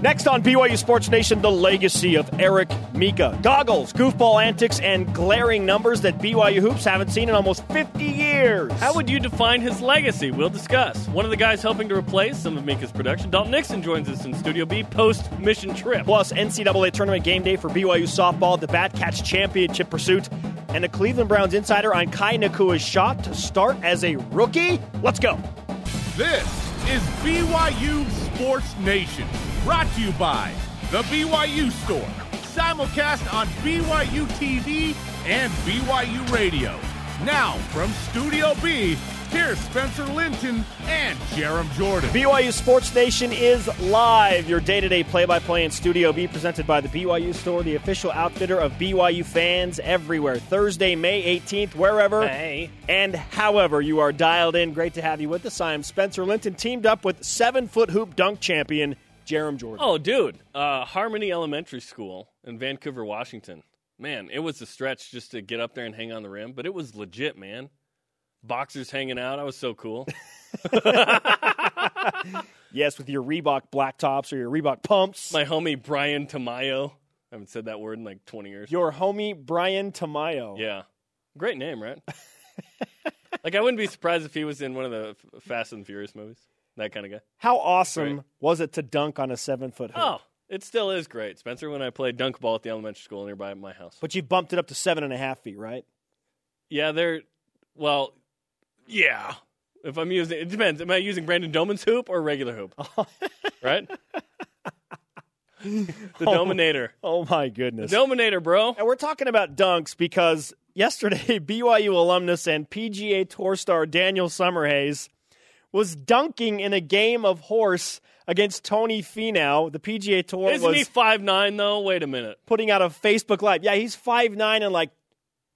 Next on BYU Sports Nation, the legacy of Eric Mika. Goggles, goofball antics, and glaring numbers that BYU hoops haven't seen in almost 50 years. How would you define his legacy? We'll discuss. One of the guys helping to replace some of Mika's production, Dalton Nixon, joins us in Studio B post mission trip. Plus, NCAA tournament game day for BYU softball, the Bat Catch Championship pursuit, and a Cleveland Browns insider on Kai Nacua's shot to start as a rookie. Let's go. This is BYU Sports Nation. Brought to you by The BYU Store. Simulcast on BYU TV and BYU Radio. Now, from Studio B, here's Spencer Linton and Jarom Jordan. BYU Sports Nation is live. Your day to day play by play in Studio B, presented by the BYU Store, the official outfitter of BYU fans everywhere. Thursday, May 18th, wherever Hey. and however you are dialed in. Great to have you with us. I am Spencer Linton, teamed up with seven foot hoop dunk champion Jarom Jordan. Oh, dude. Uh, Harmony Elementary School in Vancouver, Washington. Man, it was a stretch just to get up there and hang on the rim, but it was legit, man. Boxers hanging out. I was so cool. Yes, with your Reebok black tops or your Reebok pumps. My homie Brian Tamayo. I haven't said that word in like 20 years. your homie Brian Tamayo. Yeah. Great name, right? like, I wouldn't be surprised if he was in one of the Fast and Furious movies. That kind of guy. How awesome was it to dunk on a seven foot hoop? Oh, it still is great, Spencer, when I played dunk ball at the elementary school nearby my house. But you bumped it up to seven and a half feet, right? Yeah, they're, well, yeah. If I'm using, it depends. Am I using Brandon Doman's hoop or regular hoop? right? the oh, Dominator. Oh my goodness. Dominator, bro. And we're talking about dunks because yesterday BYU alumnus and PGA Tour star Daniel Summerhays was dunking in a game of horse against Tony Finau. The PGA Tour Isn't he five nine though? Wait a minute. putting out a Facebook Live. Yeah, he's five nine and like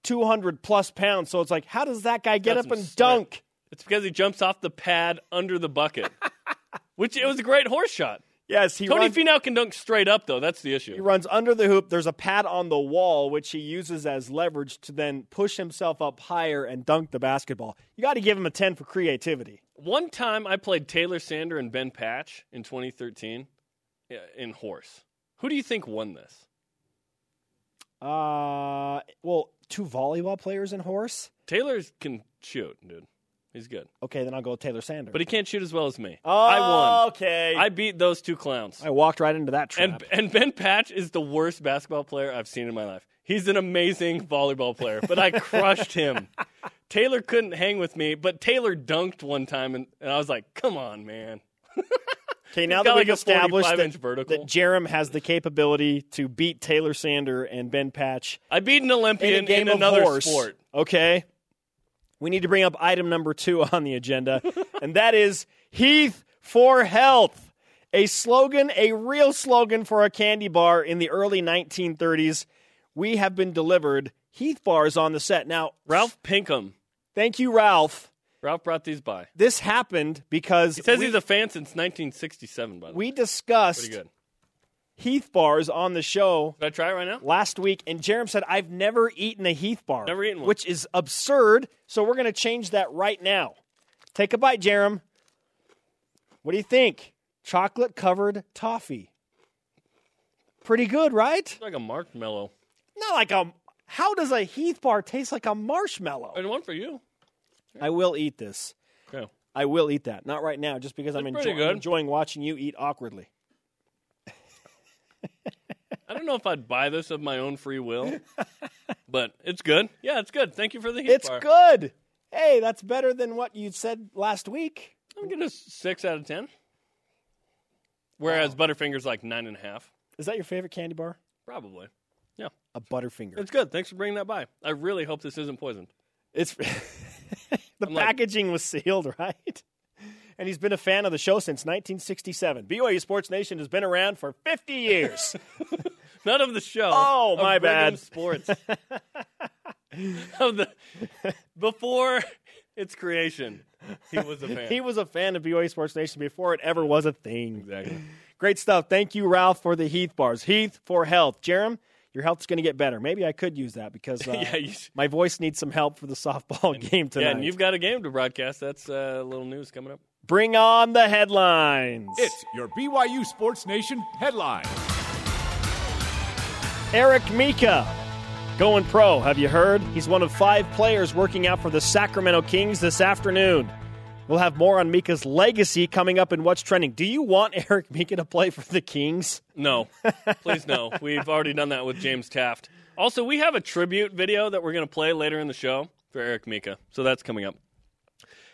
200 plus pounds. So it's like, how does that guy get up and strength. dunk? It's because he jumps off the pad under the bucket, which it was a great horse shot. Yes, he Tony runs, Finau can dunk straight up though. That's the issue. he runs under the hoop. There's a pad on the wall, which he uses as leverage to then push himself up higher and dunk the basketball. You got to give him a 10 for creativity. One time I played Taylor Sander and Ben Patch in 2013 in horse. Who do you think won this? Uh, well, two volleyball players in horse. Taylor can shoot, dude. He's good, Okay, then I'll go with Taylor Sanders. but he can't shoot as well as me. oh, I won. Okay, I beat those two clowns. I walked right into that trap. And and Ben Patch is the worst basketball player I've seen in my life. He's an amazing volleyball player, but I crushed him. Taylor couldn't hang with me, but Taylor dunked one time, and, and I was like, "Come on, man!" okay, now that like we've established that, that Jarom has the capability to beat Taylor Sander and Ben Patch I beat an in a Olympian game in of another horse. sport. Okay, we need to bring up item number two on the agenda, and that is Heath for Health. A slogan, a real slogan for a candy bar in the early 1930s. We have been delivered Heath bars on the set. Now, Ralph Pinkham. thank you, Ralph. Ralph brought these by. This happened because He says we, he's a fan since 1967. By the way, we discussed good. Heath bars on the show Should I try it right now? last week, and Jarom said, I've never eaten a Heath bar. Never eaten one. Which is absurd, so we're going to change that right now. Take a bite, Jarom. What do you think? Chocolate covered toffee. Pretty good, right? It's like a marshmallow. Not like a. How does a Heath bar taste like a marshmallow? And one for you. I will eat this. Okay. I will eat that. Not right now, just because I'm, It's enjoy- pretty good. I'm enjoying watching you eat awkwardly. I don't know if I'd buy this of my own free will, but it's good. Yeah, it's good. Thank you for the heat bar. It's bar. good. Hey, that's better than what you said last week. I'm gonna six out of ten. Whereas Butterfinger's like nine and a half, Is that your favorite candy bar? probably. A Butterfinger. it's good. Thanks for bringing that by. I really hope this isn't poisoned. It's the I'm like- packaging was sealed, right? And he's been a fan of the show since 1967. BYU Sports Nation has been around for 50 years. None of the show. Oh, my bad. Sports. of the before its creation, he was a fan. he was a fan of BYU Sports Nation before it ever was a thing. exactly. Great stuff. Thank you, Ralph, for the Heath bars. Heath for health. Jarom, your health's going to get better. Maybe I could use that because uh, Yeah, you my voice needs some help for the softball game tonight. Yeah, and you've got a game to broadcast. That's uh, a little news coming up. bring on the headlines. It's your BYU Sports Nation headline. Eric Mika going pro. Have you heard? He's one of five players working out for the Sacramento Kings this afternoon. We'll have more on Mika's legacy coming up in What's Trending. Do you want Eric Mika to play for the Kings? No, please no. We've already done that with James Taft. Also, we have a tribute video that we're going to play later in the show for Eric Mika, so that's coming up.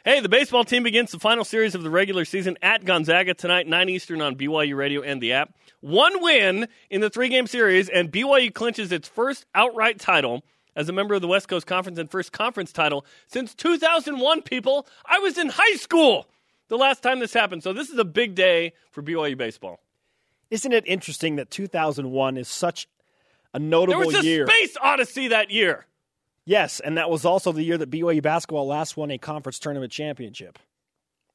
Hey, the baseball team begins the final series of the regular season at Gonzaga tonight, 9 Eastern on BYU Radio and the app. One win in the three game series, and BYU clinches its first outright title as a member of the West Coast Conference and first conference title since 2001, people. I was in high school the last time this happened, so this is a big day for BYU baseball. Isn't it interesting that 2001 is such a notable year? There was a year? space odyssey that year. Yes, and that was also the year that BYU basketball last won a conference tournament championship.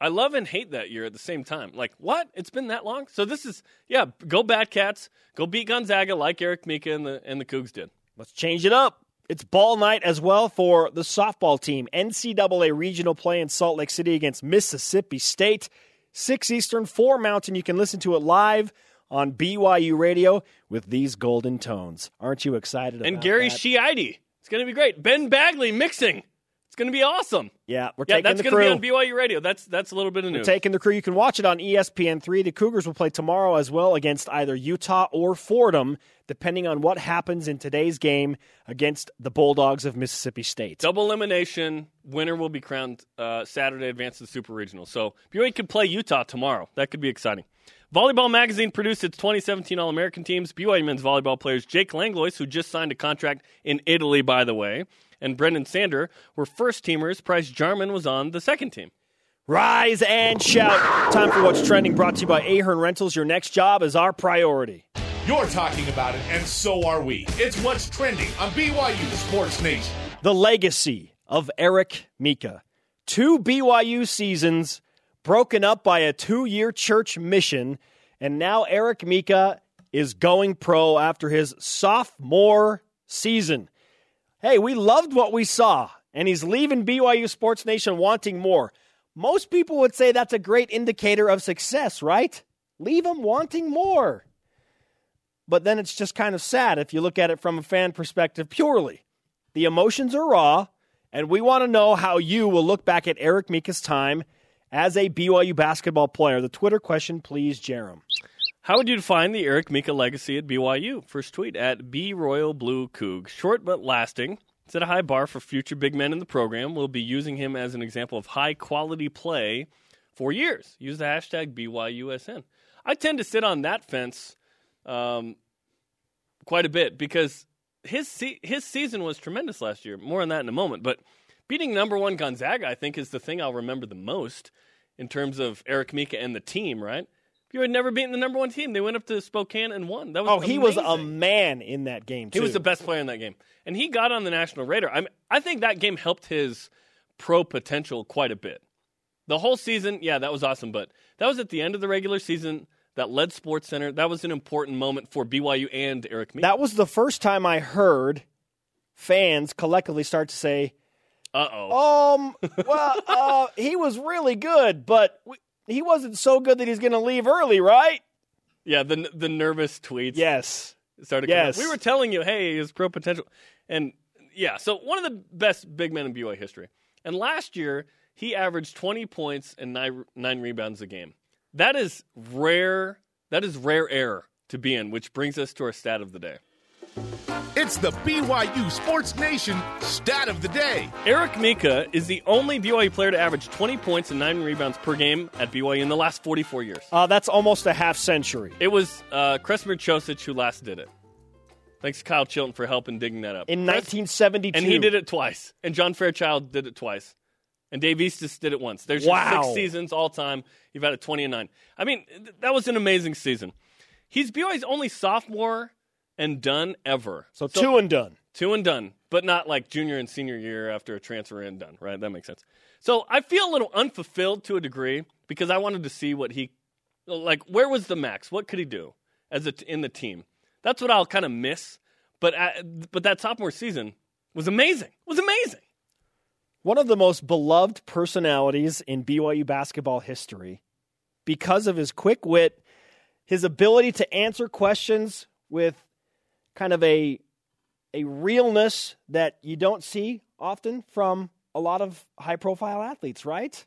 I love and hate that year at the same time. Like, what? It's been that long? So this is yeah, go Batcats, go beat Gonzaga like Eric Mika and the and the Cougs did. Let's change it up. It's ball night as well for the softball team. NCAA regional play in Salt Lake City against Mississippi State. 6 Eastern, 4 Mountain. You can listen to it live on BYU Radio with these golden tones. Aren't you excited And Gary that? It's gonna be great. Ben Bagley mixing. It's gonna be awesome. yeah, we're Yeah, taking that's the gonna be on BYU Radio. That's that's a little bit of news. taking the crew. You can watch it on E ESPN3. The Cougars will play tomorrow as well against either Utah or Fordham, depending on what happens in today's game against the Bulldogs of Mississippi State. Double elimination. Winner will be crowned uh, Saturday, advance to the Super Regional. So BYU could play Utah tomorrow. That could be exciting. Volleyball Magazine produced its 2017 All American teams. BYU men's volleyball players Jake Langlois, who just signed a contract in Italy, by the way, and Brenden Sander were first teamers. Price Jarman was on the second team. Rise and shout. Time for What's Trending, brought to you by Ahern Rentals. Your next job is our priority. You're talking about it, and so are we. It's what's trending on BYU Sports Nation. The legacy of Eric Mika. Two BYU seasons broken up by a two year church mission, and now Eric Mika is going pro after his sophomore season. Hey, we loved what we saw, and he's leaving BYU Sports Nation wanting more. Most people would say that's a great indicator of success, right? Leave him wanting more. But then it's just kind of sad if you look at it from a fan perspective purely. The emotions are raw, and we want to know how you will look back at Eric Mika's time as a BYU basketball player. The Twitter question, please, Jarom. How would you define the Eric Mika legacy at BYU? First tweet at B Royal Blue Coug. Short but lasting. Set a high bar for future big men in the program. We'll be using him as an example of high quality play for years. Use the hashtag BYUSN. I tend to sit on that fence um, quite a bit because his se- his season was tremendous last year. More on that in a moment. But beating number one Gonzaga, I think, is the thing I'll remember the most in terms of Eric Mika and the team. Right? You had never beaten the number one team. They went up to Spokane and won. That was Oh, he was a man in that game, too. He was the best player in that game, and he got on the national radar. I I think that game helped his pro potential quite a bit. The whole season, yeah, that was awesome, but that was at the end of the regular season. That led Sports Center. That was an important moment for BYU and Eric Mika. That was the first time I heard fans collectively start to say, Uh oh. um, well, uh, he was really good, but we, he wasn't so good that he's going to leave early, right? Yeah, the the nervous tweets. Yes. started. coming Yes. we were telling you, hey, his pro potential, and yeah. So one of the best big men in BYU history. And last year he averaged twenty points and nine nine rebounds a game. That is rare. That is rare air to be in. Which brings us to our stat of the day. It's the BYU Sports Nation stat of the day. Eric Mika is the only BYU player to average 20 points and 9 rebounds per game at BYU in the last 44 years. Uh, that's almost a half century. It was uh, Kresimir Cosic who last did it. Thanks to Kyle Chilton for helping digging that up. In Kres- 1972. And he did it twice. And John Fairchild did it twice. And Dave Eastis did it once. There's Wow. six seasons all time. You've had a 20 and 9. I mean, th- that was an amazing season. He's BYU's only sophomore and done ever. So, two and done. Two and done, but not like junior and senior year after a transfer and done, right? That makes sense. So I feel a little unfulfilled to a degree because I wanted to see what he, like, where was the max? What could he do as a, in the team? That's what I'll kind of miss. But uh, but that sophomore season was amazing. Was amazing. One of the most beloved personalities in BYU basketball history because of his quick wit, his ability to answer questions with kind of a a realness that you don't see often from a lot of high profile athletes, right?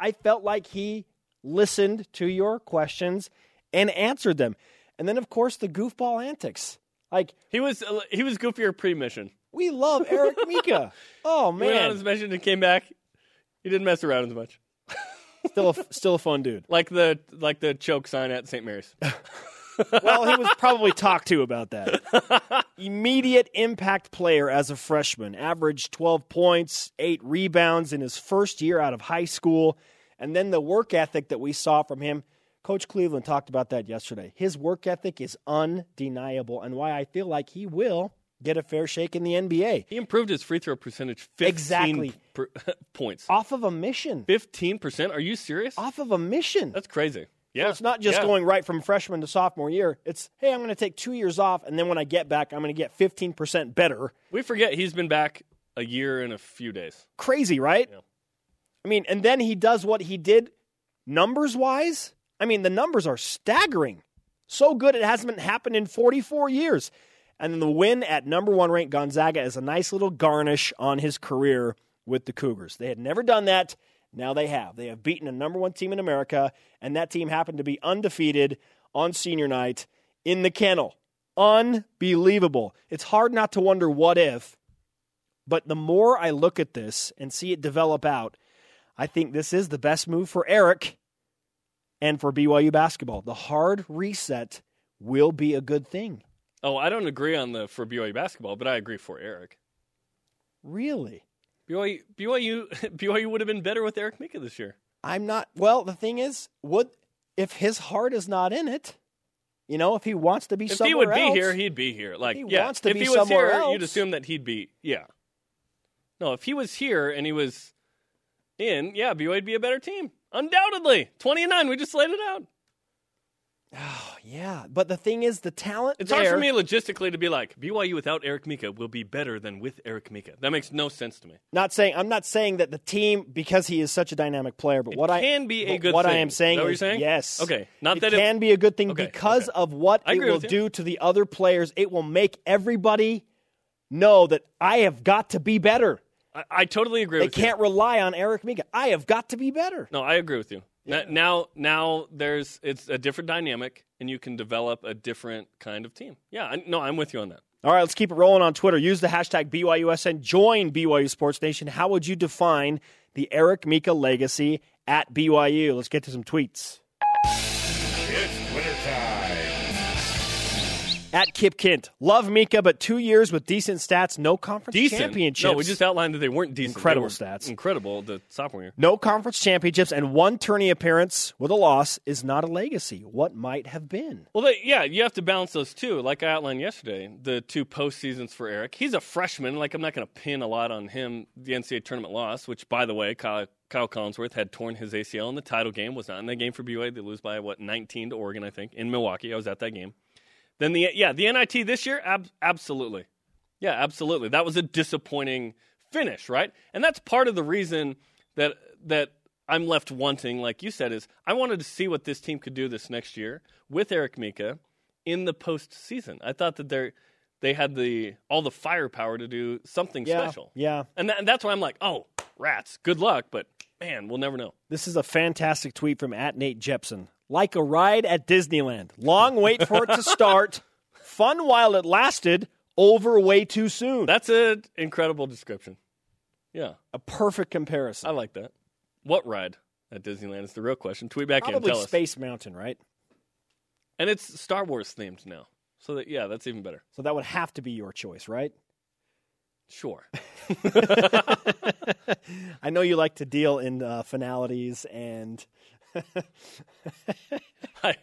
I felt like he listened to your questions and answered them. And then of course the goofball antics. Like He was uh, he was goofier pre-mission. we love Eric Mika. Oh He went on his mission and came back. He didn't mess around as much. still a, still a fun dude. Like the like the choke sign at St. Mary's. Well, he was probably talked to about that. Immediate impact player as a freshman, averaged 12 points, 8 rebounds in his first year out of high school, and then the work ethic that we saw from him. Coach Cleveland talked about that yesterday. His work ethic is undeniable and why I feel like he will get a fair shake in the NBA. He improved his free throw percentage 15 Exactly. per, points. Off of a mission. 15%? Are you serious? Off of a mission. That's crazy. Yeah. It's not just Yeah. going right from freshman to sophomore year. It's, hey, I'm going to take two years off, and then when I get back, I'm going to get 15% better. We forget he's been back a year and a few days. Crazy, right? Yeah. I mean, and then he does what he did numbers wise. I mean, the numbers are staggering. So good, it hasn't happened in 44 years. And then the win at number one ranked Gonzaga is a nice little garnish on his career with the Cougars. They had never done that. Now they have. They have beaten a number one team in America, and that team happened to be undefeated on senior night in the kennel. Unbelievable. It's hard not to wonder what if, but the more I look at this and see it develop out, I think this is the best move for Eric and for BYU basketball. The hard reset will be a good thing. Oh, I don't agree on the for BYU basketball, but I agree for Eric. Really? BYU BYU BYU would have been better with Eric Mika this year. I'm not. Well, the thing is, would if his heart is not in it, you know, if he wants to be If somewhere he would be here, he'd be here. Like, he yeah, wants to if be he was somewhere here, else- you'd assume that he'd be. Yeah. No, if he was here and he was in, yeah, BYU'd be a better team, undoubtedly. Twenty and nine, we just laid it out. Oh, yeah, but the thing is, the talent. It's there, hard for me logistically to be like BYU without Eric Mika will be better than with Eric Mika. That makes no sense to me. Not saying I'm not saying that the team because he is such a dynamic player, but It what I can be a good what I thing. am saying Is that what is you're saying? yes. Okay. Not it that it- can be a good thing Okay, because okay. of what I it will do to the other players. It will make everybody know that I have got to be better. I, I totally agree They can't rely on Eric Mika. I have got to be better. No, I agree with you. N- Now, now there's it's a different dynamic, and you can develop a different kind of team. Yeah, I, no, I'm with you on that. All right, let's keep it rolling on Twitter. Use the hashtag BYUSN. Join BYU Sports Nation. How would you define the Eric Mika legacy at BYU? Let's get to some tweets. At Kip Kint. Love Mika, but two years with decent stats, no conference Decent. championships. No, we just outlined that they weren't decent. Incredible were stats. Incredible the sophomore year. No conference championships and one tourney appearance with a loss is not a legacy. What might have been? Well, they, yeah, you have to balance those two. Like I outlined yesterday, the two postseasons for Eric. He's a freshman. Like I'm not going to pin a lot on him. The NCAA tournament loss, which by the way, Kyle, Kyle Collinsworth had torn his ACL in the title game. Was not in that game for BYU. They lose by what 19 to Oregon, I think, in Milwaukee. I was at that game. Then the yeah, the NIT this year, ab- absolutely, yeah, absolutely. That was a disappointing finish, right? And that's part of the reason that that I'm left wanting, like you said, is I wanted to see what this team could do this next year with Eric Mika in the postseason. I thought that they they had the all the firepower to do something Yeah, special, yeah. and, that, and that's why I'm like, oh, rats, good luck, but man, we'll never know. This is a fantastic tweet from at Nate Jepson. Like a ride at Disneyland. Long wait for it to start. Fun while it lasted. Over way too soon. That's an incredible description. Yeah, a perfect comparison. I like that. What ride at Disneyland is the real question. Tweet back in and Probably tell us. Space Mountain, right? And it's Star Wars themed now. So that yeah, that's even better. So that would have to be your choice, right? Sure. I know you like to deal in uh, finalities and I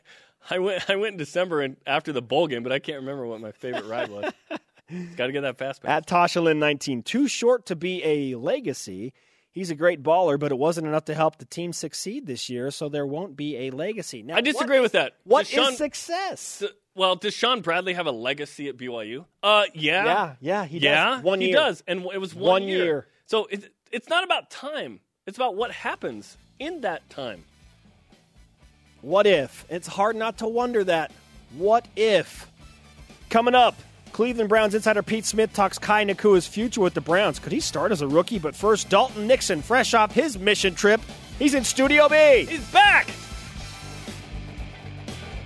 I went I went in December and after the bowl game, but I can't remember what my favorite ride was. Got to get that fast pass. at Tashalin 19. Too short to be a legacy. He's a great baller, but it wasn't enough to help the team succeed this year, so there won't be a legacy. Now, I disagree what- with that. What Does Shawn- is success? d- well, does Shawn Bradley have a legacy at BYU? Uh, yeah, Yeah, yeah, he does. yeah, One year he year. does, and it was one, One year. So it, it's not about time. It's about what happens in that time. What if? It's hard not to wonder that. What if? Coming up, Cleveland Browns insider Pete Smith talks Kai Nacua's future with the Browns. Could he start as a rookie? But first, Dalton Nixon, fresh off his mission trip. He's in Studio B. He's back.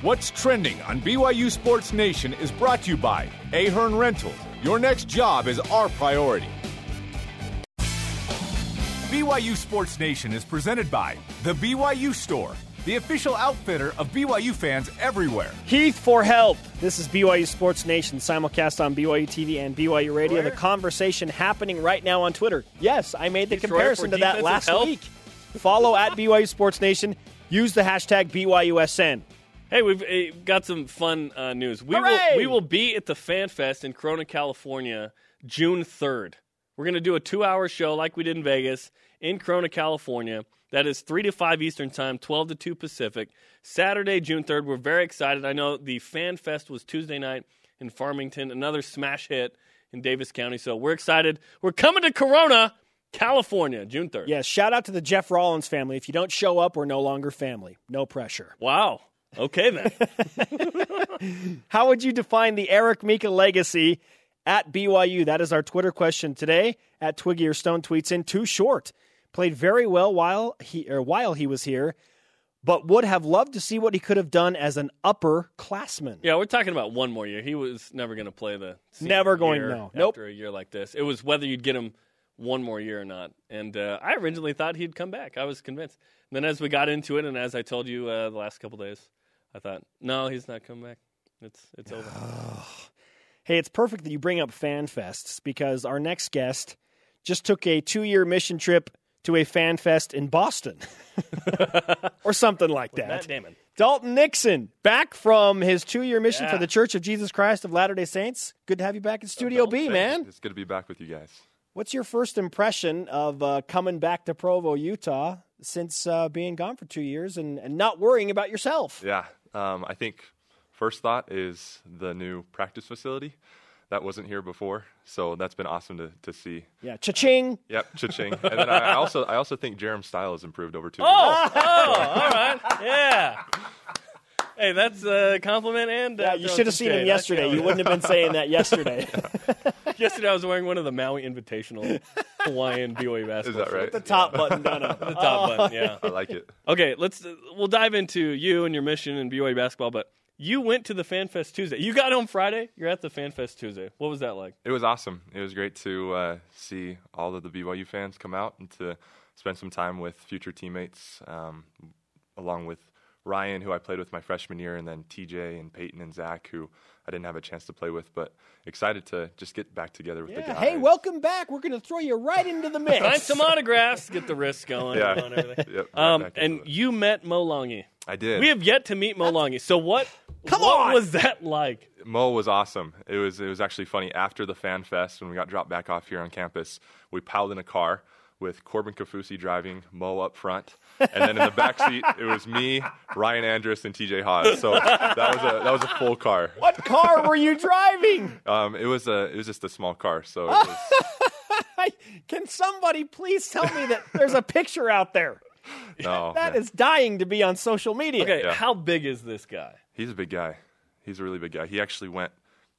What's trending on BYU Sports Nation is brought to you by Ahern Rentals. Your next job is our priority. BYU Sports Nation is presented by The BYU Store, the official outfitter of BYU fans everywhere. Heath for help. This is BYU Sports Nation, simulcast on BYU TV and BYU Radio. Where? The conversation happening right now on Twitter. Yes, I made the Heath comparison to that last health? week. Follow at BYU Sports Nation. Use the hashtag BYUSN. Hey, we've uh, got some fun uh, news. We will, we will be at the Fan Fest in Corona, California, June 3rd. We're going to do a two hour show like we did in Vegas in Corona, California. That is 3 to 5 Eastern Time, 12 to 2 Pacific. Saturday, June 3rd. We're very excited. I know the Fan Fest was Tuesday night in Farmington, another smash hit in Davis County. So we're excited. We're coming to Corona, California, June 3rd. Yes, shout out to the Jeff Rollins family. If you don't show up, we're no longer family. No pressure. Wow. Okay, then. How would you define the Eric Mika legacy at BYU? That is our Twitter question today. At Twiggy or Stone tweets in too short. Played very well while he or while he was here, but would have loved to see what he could have done as an upper classman. Yeah, we're talking about one more year. He was never going to play the Never going- year no. after a year like this. It was whether you'd get him one more year or not. And uh, I originally thought he'd come back. I was convinced. And then as we got into it, and as I told you uh, the last couple days, I thought, no, he's not coming back. It's it's over. Hey, it's perfect that you bring up fan fests because our next guest just took a two year mission trip to a fan fest in Boston or something like that. Matt Damon. Dalton Nixon, back from his two year mission Yeah. for the Church of Jesus Christ of Latter day Saints. Good to have you back in Studio B, man. It's good to be back with you guys. What's your first impression of uh, coming back to Provo, Utah, since uh, being gone for two years and, and not worrying about yourself? Yeah, um, I think first thought is the new practice facility that wasn't here before, so that's been awesome to, to see. Yeah, cha-ching. Yep, cha-ching. and then I, I also I also think Jarom's style has improved over two Oh, oh, all right. Yeah. Hey, that's a compliment and uh, Yeah, you should have some seen him yesterday. You wouldn't have been saying that yesterday. Yesterday, I was wearing one of the Maui Invitational Hawaiian BYU basketball. Is that right? shirts. the top button done up. The top button, yeah. I like it. Okay, let's we'll dive into you and your mission in BYU basketball. But you went to the Fan Fest Tuesday. You got home Friday. You're at the Fan Fest Tuesday. What was that like? It was awesome. It was great to uh, see all of the BYU fans come out and to spend some time with future teammates, um, along with Ryan, who I played with my freshman year, and then TJ and Peyton and Zach, who I didn't have a chance to play with, but excited to just get back together with the Yeah, guys. hey, welcome back. We're going to throw you right into the mix. Sign some autographs, get the wrist going, Yeah. and. Yep, right Um, back and it. you met Mo Langi. I did. We have yet to meet Mo Langi. So what? Come what on! was that like? Mo was awesome. It was it was actually funny. After the fan fest, when we got dropped back off here on campus, we piled in a car with Corbin Kaufusi driving, Mo up front, and then in the back seat it was me, Ryan Andrus, and TJ Haws. So that was a that was a full car. What car were you driving? Um, it was a it was just a small car. So it was, Can somebody please tell me that there's a picture out there? no, That man. is dying to be on social media. Okay, Yeah. how big is this guy? he's a big guy. He's a really big guy. He actually went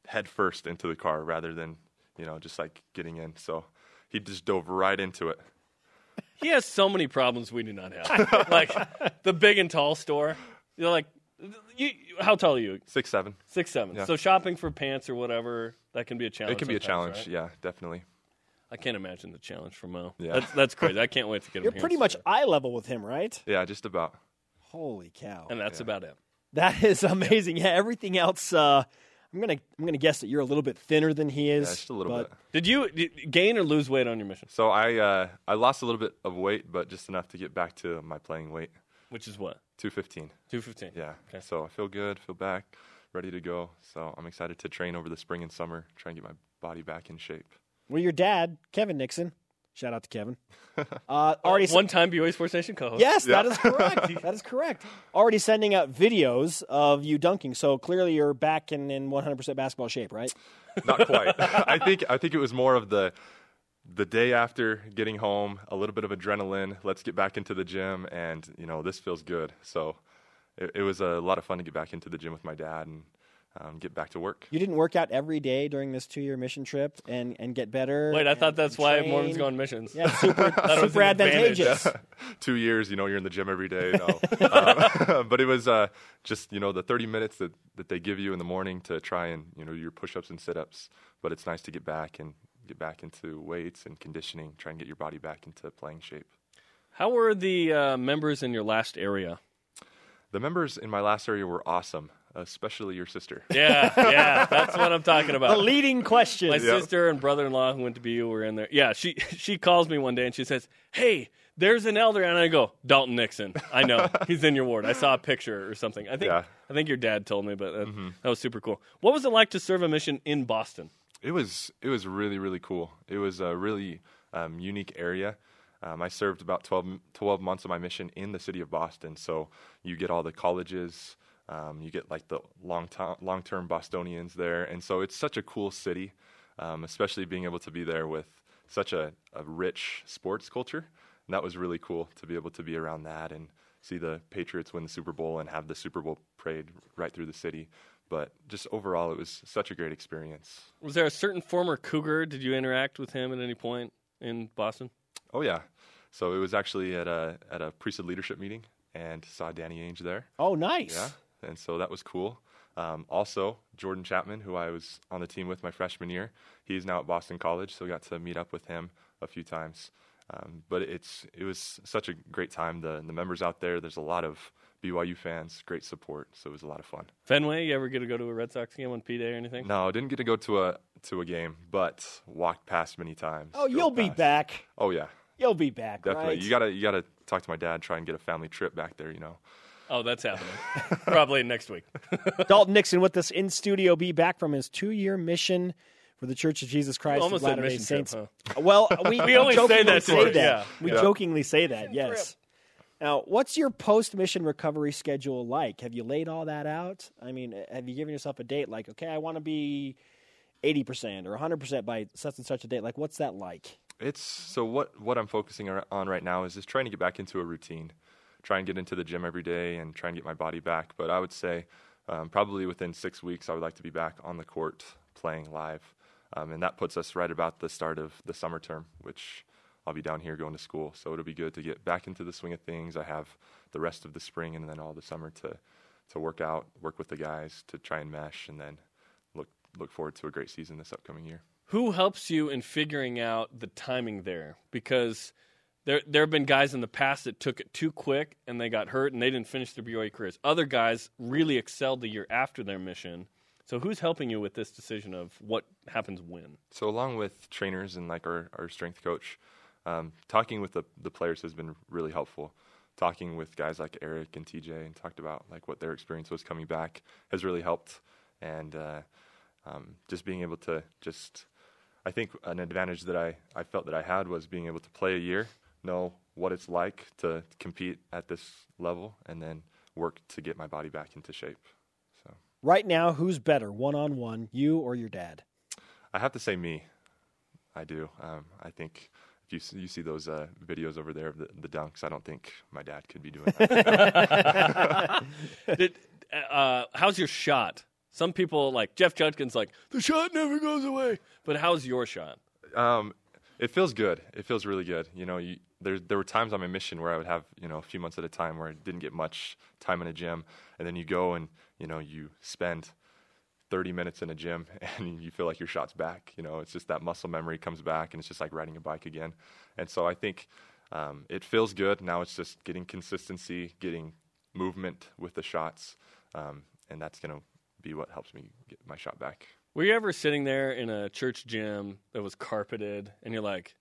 head first into the car rather than you know just like getting in. So he just dove right into it. He has so many problems we do not have. like the big and tall store. You're like, you, how tall are you? Six seven. Six seven. Yeah. So shopping for pants or whatever that can be a challenge. It can be a challenge. right? Yeah, definitely. I can't imagine the challenge for Mo. Yeah. That's that's crazy. I can't wait to get him. You're here pretty much studio. eye level with him, right? Yeah, just about. Holy cow. and that's about it. That is amazing. Yeah, everything else uh, I'm going to I'm going to guess that you're a little bit thinner than he is. Yeah, just a little but bit. Did you did, gain or lose weight on your mission? So I uh, I lost a little bit of weight, but just enough to get back to my playing weight, Which is what? 215. Two fifteen. Yeah. Okay. So I feel good, feel back, ready to go. So I'm excited to train over the spring and summer, try and get my body back in shape. Well, your dad, Kevin Nixon, shout out to Kevin. Uh, already One time BYU Sports Nation co-host. Yes, that Yeah. is correct. that is correct. Already sending out videos of you dunking, so clearly you're back in, in 100% basketball shape, right? Not quite. I think I think it was more of the the day after getting home, a little bit of adrenaline. Let's get back into the gym, and you know this feels good. So it, it was a lot of fun to get back into the gym with my dad and um, get back to work. You didn't work out every day during this two-year mission trip and, and get better. Wait, I and- thought that's why train? Mormons go on missions. Yeah, super, super an advantage. advantageous. Two years, you know, you're in the gym every day. No. um, but it was uh, just you know the 30 minutes that, that they give you in the morning to try and you know your push-ups and sit-ups. But it's nice to get back and get back into weights and conditioning. Try and get your body back into playing shape. How were the uh, members in your last area? The members in my last area were awesome, especially your sister. Yeah, yeah, that's what I'm talking about. The leading question. My sister and brother-in-law who went to BU were in there. Yeah, she she calls me one day and she says, "Hey, there's an elder," and I go, "Dalton Nixon. I know he's in your ward. I saw a picture or something. I think Yeah. I think your dad told me, but that, that was super cool. What was it like to serve a mission in Boston? It was it was really really cool. It was a really um, unique area. Um, I served about 12, 12 months of my mission in the city of Boston. So you get all the colleges, um, you get like the long to- long term Bostonians there, and so it's such a cool city, um, especially being able to be there with such a, a rich sports culture. And that was really cool to be able to be around that and see the Patriots win the Super Bowl and have the Super Bowl parade right through the city. But just overall, it was such a great experience. Was there a certain former Cougar? Did you interact with him at any point in Boston? Oh yeah. So it was actually at a at a priesthood leadership meeting and saw Danny Ainge there. Oh, nice. Yeah. And so that was cool. Um, also, Jordan Chapman, who I was on the team with my freshman year, he's now at Boston College, so we got to meet up with him a few times. Um, but it's it was such a great time. The the members out there, there's a lot of BYU fans, great support, so it was a lot of fun. Fenway? You ever get to go to a Red Sox game on P Day or anything? No, I didn't get to go to a to a game, but walked past many times. Oh, you'll be back. Oh yeah, You'll be back. definitely. right? You gotta you gotta talk to my dad, try and get a family trip back there. You know. Oh, that's happening. Probably next week. Dalton Nixon with us in studio. Be back from his two-year mission for the Church of Jesus Christ Almost of Latter-day mission Saints. trip, Well, we, We always say that to her, yeah. We Yeah. jokingly say that. Yes. Now, what's your post-mission recovery schedule like? Have you laid all that out? I mean, uh, have you given yourself a date? Like, okay, I want to be eighty percent or hundred percent by such and such a date. Like, what's that like? It's so what what I'm focusing on right now is just trying to get back into a routine, try and get into the gym every day and try and get my body back. But I would say um, probably within six weeks I would like to be back on the court playing live, um, and that puts us right about the start of the summer term, which I'll be down here going to school. So it'll be good to get back into the swing of things. I have the rest of the spring and then all the summer to to work out, work with the guys to try and mesh, and then look look forward to a great season this upcoming year. Who helps you in figuring out the timing there? Because there there have been guys in the past that took it too quick and they got hurt and they didn't finish their BYU careers. Other guys really excelled the year after their mission. So who's helping you with this decision of what happens when? So along with trainers and like our, our strength coach, um, talking with the, the players has been really helpful. Talking with guys like Eric and TJ and talked about like what their experience was coming back has really helped. And uh, um, just being able to just, I think an advantage that I, I felt that I had was being able to play a year, know what it's like to compete at this level, and then work to get my body back into shape. So Right now, who's better, one-on-one, you or your dad? I have to say me. I do. Um, I think if you see, you see those uh, videos over there of the, the dunks, I don't think my dad could be doing that. Did, uh, how's your shot? Some people like Jeff Judkins, like the shot never goes away. But how's your shot? um, it feels good. It feels really good. You know, you, there there were times on my mission where I would have you know a few months at a time where I didn't get much time in a gym, and then you go and you know you spend 30 minutes in a gym and you feel like your shot's back. You know, it's just that muscle memory comes back and it's just like riding a bike again. And so I think um, it feels good. Now it's just getting consistency, getting movement with the shots, um, and that's going to be what helps me get my shot back. Were you ever sitting there in a church gym that was carpeted, and you're like,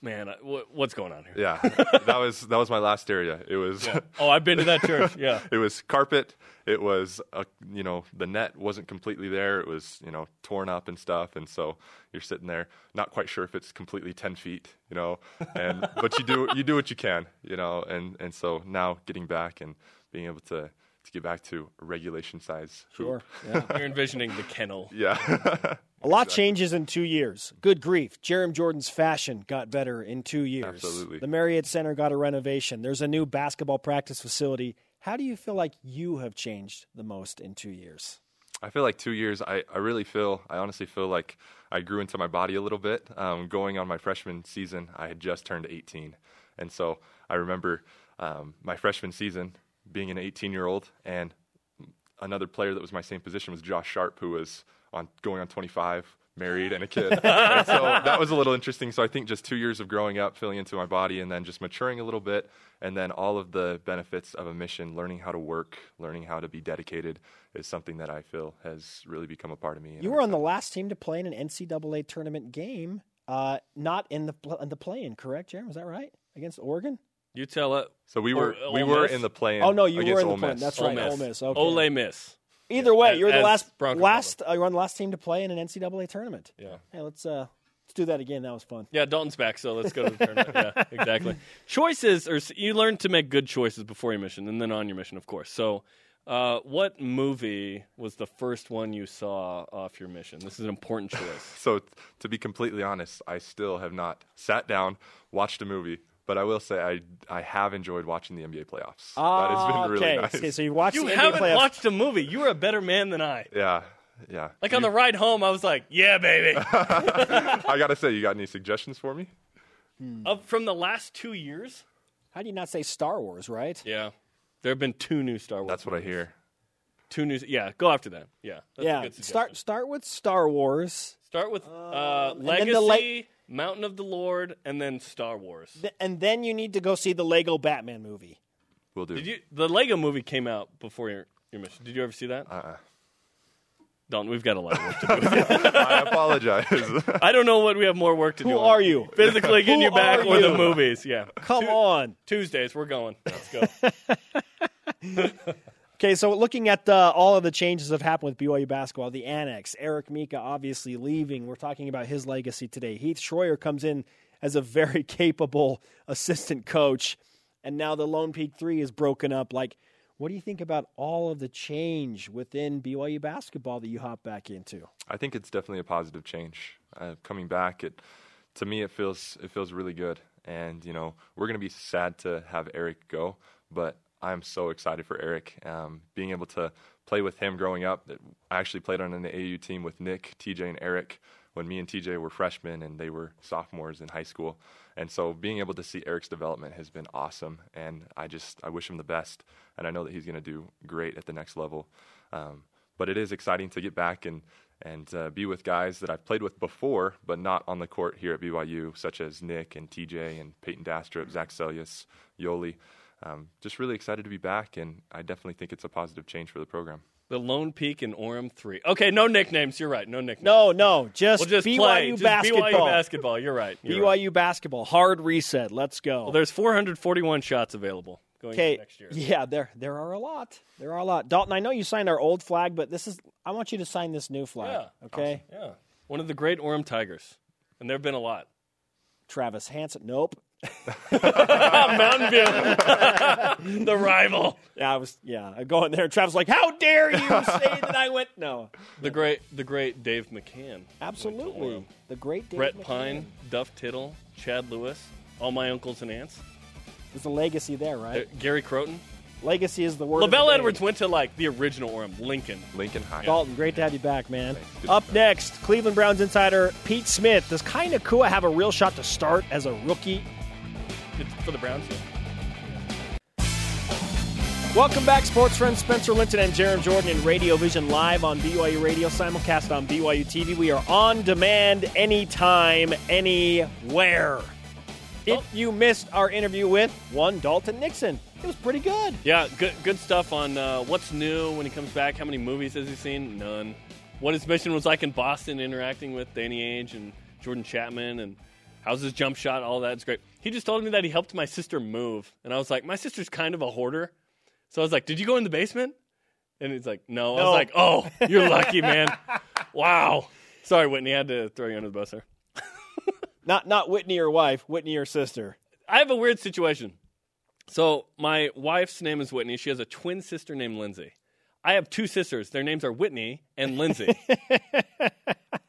"Man, what's going on here?" Yeah, that was that was my last area. It was Oh, I've been to that church. Yeah. it was carpet. It was, a, you know, the net wasn't completely there. It was, you know, torn up and stuff. And so you're sitting there, not quite sure if it's completely ten feet, you know, and but you do you do what you can, you know. And and so now getting back and being able to to get back to regulation size. hoop. Sure. Yeah. You're envisioning the kennel. Yeah. A lot changes in two years. Good grief. Jarom Jordan's fashion got better in two years. Absolutely. The Marriott Center got a renovation. There's a new basketball practice facility. How do you feel like you have changed the most in two years? I feel like two years. I, I really feel. I honestly feel like I grew into my body a little bit. Um, going on my freshman season, I had just turned 18, and so I remember um, my freshman season being an 18 year old, and another player that was my same position was Josh Sharp, who was on going on 25, married, and a kid. and so that was a little interesting. So I think just two years of growing up, filling into my body, and then just maturing a little bit, and then all of the benefits of a mission, learning how to work, learning how to be dedicated, is something that I feel has really become a part of me. You were on the last team to play in an NCAA tournament game, uh, not in the pl- in the play-in, correct, Jeremy? Was that right against Oregon? You tell it. So we were Or we were Miss? in the play. Oh no, you were against in the Ole play-in. Miss. That's Ole right, Miss. Ole Miss. Okay. Ole Miss. Either way, As- you're the as last Bronco last uh, you're on the last team to play in an NCAA tournament. Yeah. Hey, let's uh let's do that again. That was fun. Yeah, Dalton's back, so let's go to the tournament. Yeah, exactly. Choices, or you learn to make good choices before your mission, and then on your mission, of course. So, uh, what movie was the first one you saw off your mission? This is an important choice. So t- to be completely honest, I still have not sat down watched a movie. But I will say I I have enjoyed watching the NBA playoffs. that has been ah, really okay. nice. Okay, so you watched you the haven't playoffs. watched a movie. You are a better man than I. yeah, yeah. Like on the ride home, I was like, "Yeah, baby." I gotta say, you got any suggestions for me? Hmm. Up from the last two years. How do you not say Star Wars, right? Yeah, there have been two new Star Wars. That's what I hear. Two new. Yeah, go after that. Yeah, that's a yeah. good Start start with Star Wars, Start with uh, uh and then Legacy, the la- Mountain of the Lord, and then Star Wars. th- and then you need to go see the Lego Batman movie. We'll do. Did you? The Lego movie came out before your, your mission. Did you ever see that? Uh-uh. Dalton, we've got a lot of work to do. I apologize. I don't know what we have more work to do. Who on. are you? Physically getting Who you back are or the movies? Yeah. Come on. Tuesdays, we're going. Let's go. Okay, so looking at uh, all of the changes that have happened with BYU basketball, the annex, Eric Mika obviously leaving. We're talking about his legacy today. Heath Schroyer comes in as a very capable assistant coach, and now the Lone Peak Three is broken up. Like, what do you think about all of the change within BYU basketball that you hop back into? I think it's definitely a positive change. Uh, coming back, it to me it feels it feels really good, and you know we're gonna be sad to have Eric go, but I'm so excited for Eric. Um, being able to play with him growing up, I actually played on an AU team with Nick, TJ, and Eric when me and TJ were freshmen and they were sophomores in high school, and so being able to see Eric's development has been awesome, and I just I wish him the best, and I know that he's gonna do great at the next level. Um, but it is exciting to get back and and uh, be with guys that I've played with before, but not on the court here at BYU, such as Nick and TJ and Payton Dastrup, Zac Seljaas, Yoeli. Um, just really excited to be back, and I definitely think it's a positive change for the program. the Lone Peak and Orem 3. Okay, no nicknames. You're right. No nicknames. No, no, just, We'll just BYU play. Just basketball. BYU basketball. You're right. You're BYU right. basketball. Hard reset. Let's go. Well, there's 441 shots available going Okay. next year. Yeah, there there are a lot. There are a lot. Dalton, I know you signed our old flag, but this is I want you to sign this new flag. Yeah. Okay. Yeah. One of the great Orem Tigers. And there have been a lot. Travis Hansen. Nope. Mountain View. the rival. Yeah, I was yeah, I go in there and Travis like, How dare you say that I went No. The great the great Dave McCann. Absolutely. The great Dave Brett McCann. Pine, Duff Tittle, Chad Lewis, all my uncles and aunts. There's a legacy there, Uh, right? Gary Crowton. legacy is the word. of LaVell. Edwards went to like the original Orem, Lincoln. Lincoln High. Dalton, great to have you back, man. Up next, Cleveland Browns insider Pete Smith. Does Kai Nacua have a real shot to start as a rookie? For the Browns. Welcome back, sports friends. Spencer Linton and Jarom Jordan in Radio Vision live on BYU Radio, simulcast on BYU TV. We are on demand anytime, anywhere. If you missed our interview with one Dalton Nixon, it was pretty good. Yeah, good good stuff on uh, what's new when he comes back. How many movies has he seen? None. What his mission was like in Boston, interacting with Danny Ainge and Jordan Chapman, and how's his jump shot? All that's great. He just told me that he helped my sister move, and I was like, my sister's kind of a hoarder, so I was like, did you go in the basement? And he's like, no. I was like, oh, you're lucky, man. wow. Sorry, Whitney. I had to throw you under the bus there. Not not Whitney, your wife, Whitney, your sister. I have a weird situation. So my wife's name is Whitney. She has a twin sister named Lindsay. I have two sisters. Their names are Whitney and Lindsay.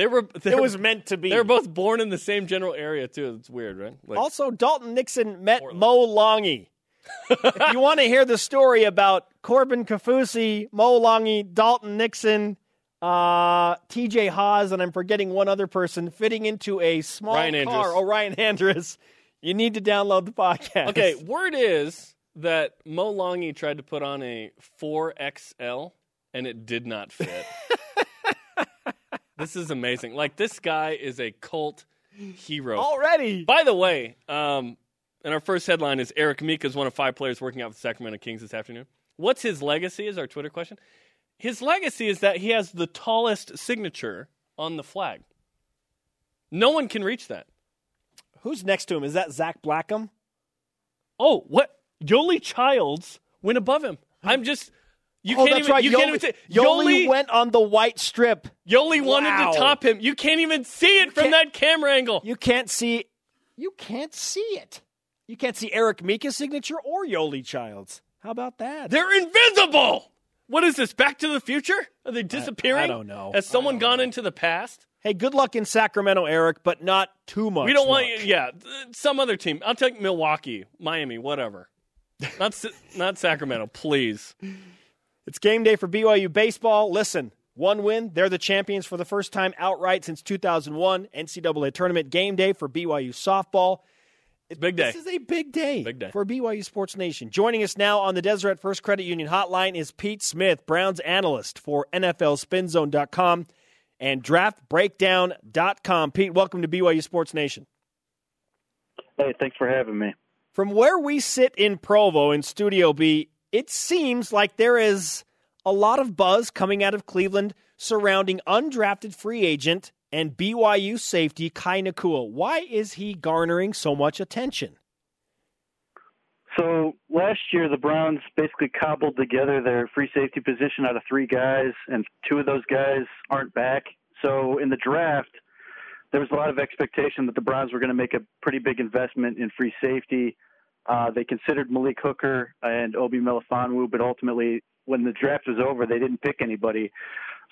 they were. They It was meant to be. They were both born in the same general area too. It's weird, right? Like, Also, Dalton Nixon met Mo Langi. if you want to hear the story about Corbin Kaufusi, Mo Langi, Dalton Nixon, uh, TJ Haws, and I'm forgetting one other person fitting into a small Ryan car. Andrus. Oh, Ryan Andrus. You need to download the podcast. okay, word is that Mo Langi tried to put on a 4XL and it did not fit. this is amazing. Like this guy is a cult hero. Already. By the way, um, and our first headline is Eric Mika is one of five players working out with the Sacramento Kings this afternoon. What's his legacy? Is our Twitter question. His legacy is that he has the tallest signature on the flag. No one can reach that. Who's next to him? Is that Zach Blackham? Oh, what? Yoeli Childs went above him. I'm just. You oh, can't that's even. right. You Yoeli, can't even say. Yoeli Yoeli, went on the white strip. Yoeli wanted to top him. You can't even see it from that camera angle. You can't see. You can't see it. You can't see Eric Mika's signature or Yoeli Childs. How about that? They're invisible. What is this? Back to the Future? Are they disappearing? I don't know. Has someone gone into the past? Hey, good luck in Sacramento, Eric, but not too much. We don't want. luck. Yeah, some other team. I'll take Milwaukee, Miami, whatever. Not not Sacramento, please. It's game day for BYU baseball. Listen, one win, they're the champions for the first time outright since 2001. NCAA tournament game day for BYU softball. It's big day. This is a big day, Big day. for BYU Sports Nation. Joining us now on the Deseret First Credit Union hotline is Pete Smith, Browns analyst for NFLSpinZone.com and DraftBreakdown.com. Pete, welcome to BYU Sports Nation. Hey, thanks for having me. From where we sit in Provo in Studio B, it seems like there is a lot of buzz coming out of Cleveland surrounding undrafted free agent and BYU safety Kai Nacua. Why is he garnering so much attention? So last year, the Browns basically cobbled together their free safety position out of three guys, and two of those guys aren't back. So in the draft, there was a lot of expectation that the Browns were going to make a pretty big investment in free safety. Uh, they considered Malik Hooker and Obi Melifonwu, but ultimately, when the draft was over, they didn't pick anybody.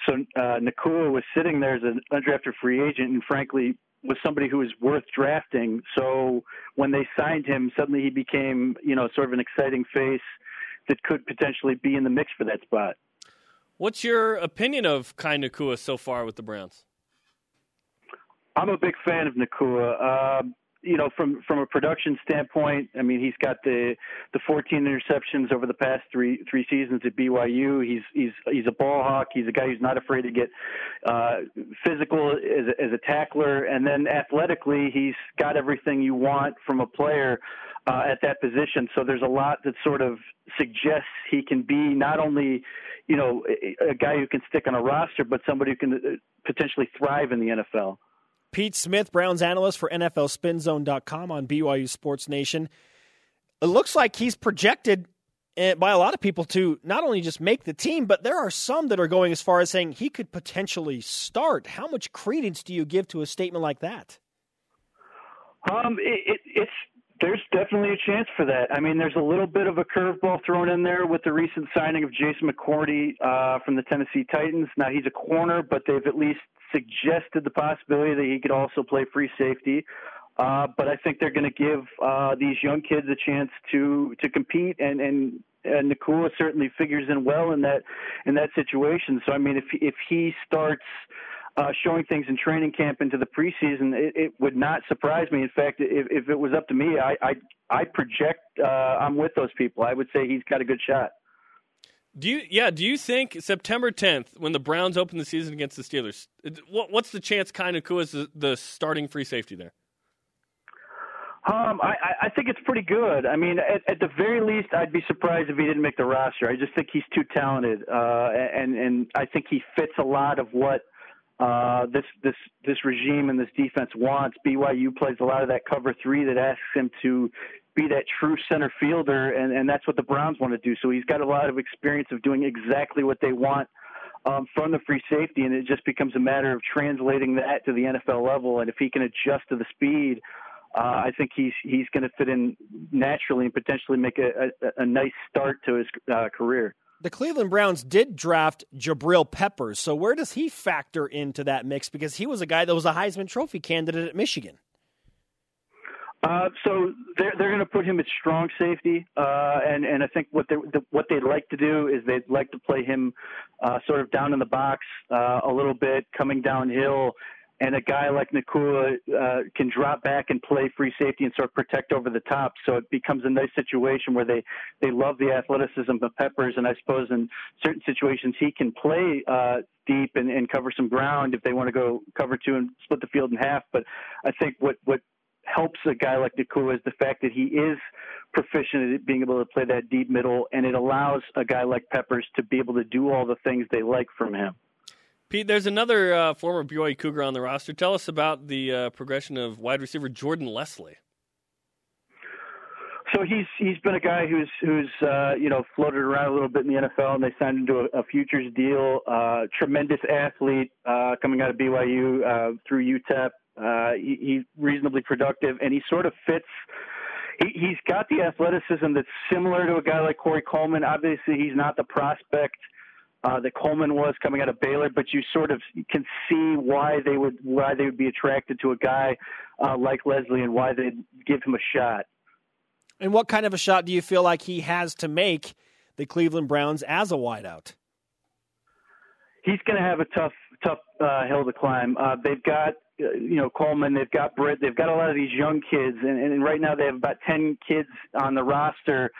So uh, Nacua was sitting there as an undrafted free agent, and frankly, was somebody who was worth drafting. So when they signed him, suddenly he became, you know, sort of an exciting face that could potentially be in the mix for that spot. What's your opinion of Kai Nacua so far with the Browns? I'm a big fan of Nacua. Um, you know, from from a production standpoint, I mean, he's got the the 14 interceptions over the past three three seasons at BYU. He's he's he's a ball hawk. He's a guy who's not afraid to get uh, physical as a, as a tackler, and then athletically, he's got everything you want from a player uh, at that position. So there's a lot that sort of suggests he can be not only you know a, a guy who can stick on a roster, but somebody who can uh, potentially thrive in the NFL. Pete Smith, Browns analyst for NFLSpinZone.com on BYU Sports Nation. It looks like he's projected eh, by a lot of people to not only just make the team, but there are some that are going as far as saying he could potentially start. How much credence do you give to a statement like that? Um, it, it, it's there's definitely a chance for that. I mean, there's a little bit of a curveball thrown in there with the recent signing of Jason McCourty uh, from the Tennessee Titans. Now he's a corner, but they've at least suggested the possibility that he could also play free safety. Uh, but I think they're going to give uh, these young kids a chance to to compete, and and and Nacua certainly figures in well in that in that situation. So I mean, if if he starts uh, showing things in training camp into the preseason, it, it would not surprise me. In fact, if, if it was up to me, I I, I project uh, I'm with those people. I would say he's got a good shot. Do you? Yeah. Do you think September 10th, when the Browns open the season against the Steelers, what, what's the chance Kai Nacua is the, the starting free safety there? Um, I, I- I think it's pretty good. I mean, at, at the very least, I'd be surprised if he didn't make the roster. I just think he's too talented, uh, and and I think he fits a lot of what uh, this this this regime and this defense wants. BYU plays a lot of that cover three that asks him to be that true center fielder, and and that's what the Browns want to do. So he's got a lot of experience of doing exactly what they want. Um, from the free safety, and it just becomes a matter of translating that to the NFL level. And if he can adjust to the speed uh, I think he's he's going to fit in naturally and potentially make a, a, a nice start to his uh, career. The Cleveland Browns did draft Jabril Peppers, so where does he factor into that mix? Because he was a guy that was a Heisman Trophy candidate at Michigan. Uh, so they're they're going to put him at strong safety, uh, and and I think what they the, what they'd like to do is they'd like to play him uh, sort of down in the box uh, a little bit, coming downhill, and a guy like Nacua uh, can drop back and play free safety and sort of protect over the top. So it becomes a nice situation where they they love the athleticism of Peppers, and I suppose in certain situations he can play uh, deep and, and cover some ground if they want to go cover two and split the field in half. But I think what what helps a guy like Nacua is the fact that he is proficient at being able to play that deep middle, and it allows a guy like Peppers to be able to do all the things they like from him. Pete, there's another uh, former BYU Cougar on the roster. Tell us about the uh, progression of wide receiver Jordan Leslie. So he's he's been a guy who's who's uh, you know floated around a little bit in the NFL, and they signed him to a, a futures deal. Uh, tremendous athlete uh, coming out of BYU uh, through UTEP. Uh, he, he's reasonably productive, and he sort of fits. He, he's got the athleticism that's similar to a guy like Corey Coleman. Obviously, he's not the prospect uh, that Coleman was coming out of Baylor, but you sort of can see why they would why they would be attracted to a guy uh, like Leslie and why they'd give him a shot. And what kind of a shot do you feel like he has to make the Cleveland Browns as a wideout? He's going to have a tough tough uh, hill to climb. Uh, they've got you know Coleman, they've got Britt, they've got a lot of these young kids, and, and right now they have about ten kids on the roster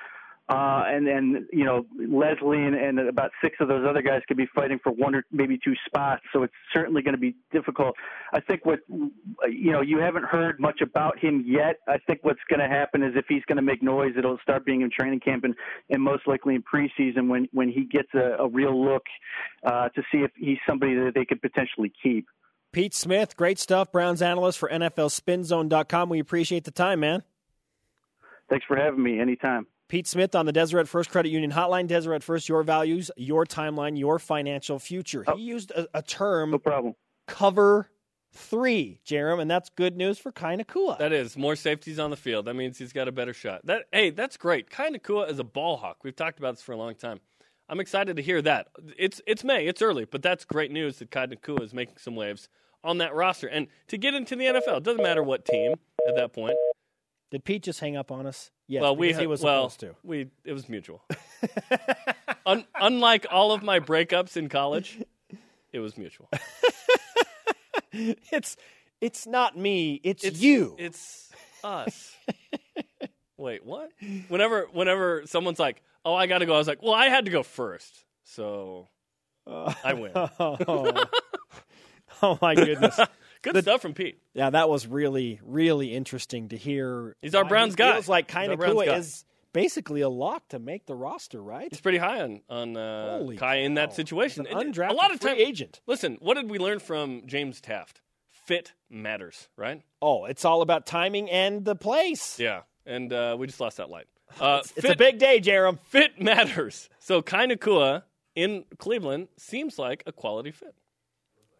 uh, and then you know Leslie and, and about six of those other guys could be fighting for one or maybe two spots. So it's certainly going to be difficult. I think what you know you haven't heard much about him yet. I think what's going to happen is if he's going to make noise, it'll start being in training camp and, and most likely in preseason when when he gets a, a real look uh, to see if he's somebody that they could potentially keep. Pete Smith, great stuff. Browns analyst for NFLSpinZone.com. We appreciate the time, man. Thanks for having me. Anytime. Pete Smith on the Deseret First Credit Union Hotline. Deseret First, your values, your timeline, your financial future. Oh, he used a, a term, no problem. cover three, Jarom, and that's good news for Kai Nacua. That is more safeties on the field. That means he's got a better shot. That hey, that's great. Kai Nacua is a ball hawk. We've talked about this for a long time. I'm excited to hear that. It's it's May, it's early, but that's great news that Kai Nacua is making some waves on that roster and to get into the NFL. It doesn't matter what team at that point. Did Pete just hang up on us? Yes, well, we he was well, supposed to. We it was mutual. Un, unlike all of my breakups in college, it was mutual. it's it's not me. It's, It's you. It's us. Wait, what? Whenever whenever someone's like, "Oh, I got to go," I was like, "Well, I had to go first, so I win." oh. oh my goodness. Good stuff from Pete. Yeah, that was really, really interesting to hear. He's our Browns guy. Feels like Kai Nacua is basically a lock to make the roster, right? He's pretty high on on uh, Kai in that situation. An undrafted a lot of free time, agent. Listen, what did we learn from James Taft? Fit matters, right? Oh, it's all about timing and the place. Yeah, and uh, we just lost that light. Uh, It's fit, a big day, Jarom. fit matters. So Kai Nacua in Cleveland seems like a quality fit.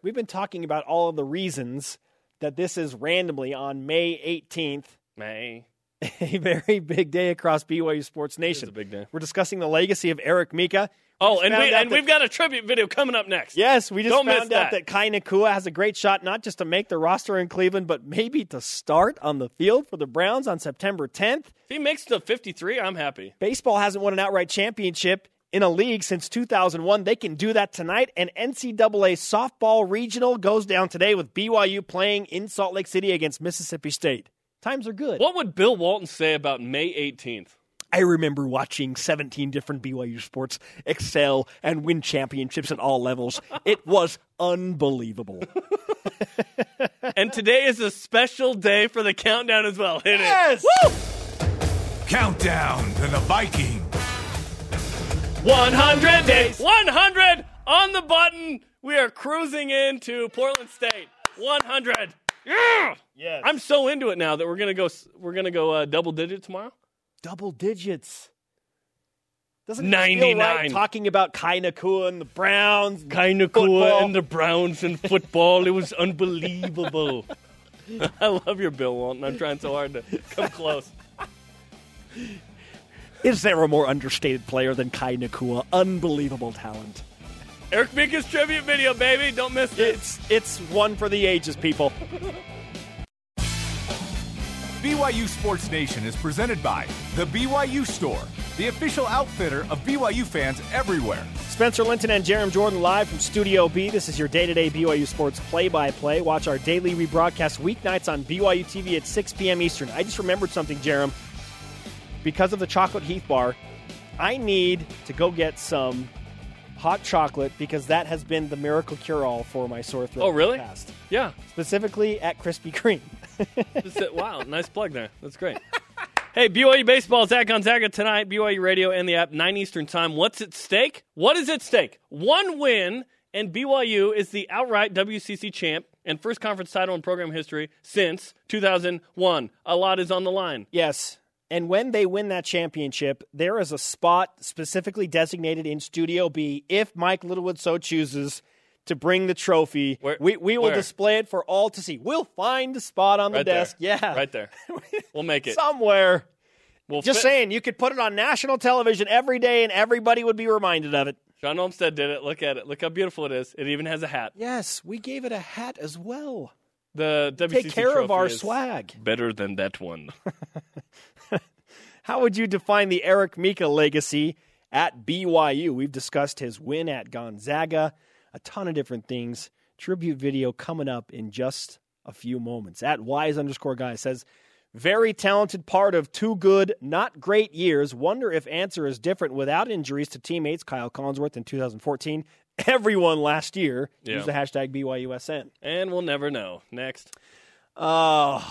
We've been talking about all of the reasons that this is randomly on May 18th, May a very big day across BYU Sports Nation. a big day. We're discussing the legacy of Eric Mika. Oh, and we, and that, we've got a tribute video coming up next. Yes, we just Don't found out that. that Kai Nacua has a great shot not just to make the roster in Cleveland, but maybe to start on the field for the Browns on September 10th. If he makes the 53, I'm happy. Baseball hasn't won an outright championship in a league since 2001. They can do that tonight. And NCAA softball regional goes down today with BYU playing in Salt Lake City against Mississippi State. Times are good. What would Bill Walton say about May 18th? I remember watching 17 different BYU sports excel and win championships at all levels. It was unbelievable. And today is a special day for the countdown as well. Hit Yes! it. Countdown to the Viking. 100 days. 100 on the button. We are cruising into Portland State. 100. Yeah. Yes. I'm so into it now that we're gonna go. We're gonna go uh, double digit tomorrow. Double digits. Doesn't it just feel 99. right talking about Kai Nacua and the Browns? Kind of and the Browns and football. it was unbelievable. I love your Bill Walton. I'm trying so hard to come close. Is there a more understated player than Kai Nacua? Unbelievable talent. Eric Mika's tribute video, baby. Don't miss it. It's it's one for the ages, people. BYU Sports Nation is presented by The BYU Store, the official outfitter of BYU fans everywhere. Spencer Linton and Jarom Jordan live from Studio B. This is your day-to-day BYU sports play-by-play. Watch our daily rebroadcast weeknights on BYU TV at 6 p.m. Eastern. I just remembered something, Jarom. Because of the chocolate Heath bar, I need to go get some hot chocolate because that has been the miracle cure-all for my sore throat. Oh, in the really? past. Yeah. Specifically at Krispy Kreme. Wow, nice plug there. That's great. Hey, BYU baseball Zach Gonzaga tonight. BYU radio and the app, nine Eastern time. What's at stake? What is at stake? One win, and BYU is the outright WCC champ and first conference title in program history since 2001. A lot is on the line. Yes. And when they win that championship, there is a spot specifically designated in Studio B if Mike Littlewood so chooses to bring the trophy. Where- we we will where? display it for all to see. We'll find a spot on the desk. there. Yeah. right there. We'll make it. Somewhere. We'll Just fit- saying, you could put it on national television every day and everybody would be reminded of it. Sean Olmstead did it. Look at it. Look how beautiful it is. It even has a hat. Yes, we gave it a hat as well. The WCC Take care of our swag. Better than that one. How would you define the Eric Mika legacy at BYU? We've discussed his win at Gonzaga, a ton of different things. Tribute video coming up in just a few moments. At wise underscore guy says, very talented part of two good, not great years. Wonder if answer is different without injuries to teammates Kyle Collinsworth in 2014. Everyone last year Yeah. used the hashtag BYUSN. and we'll never know. Next. Oh,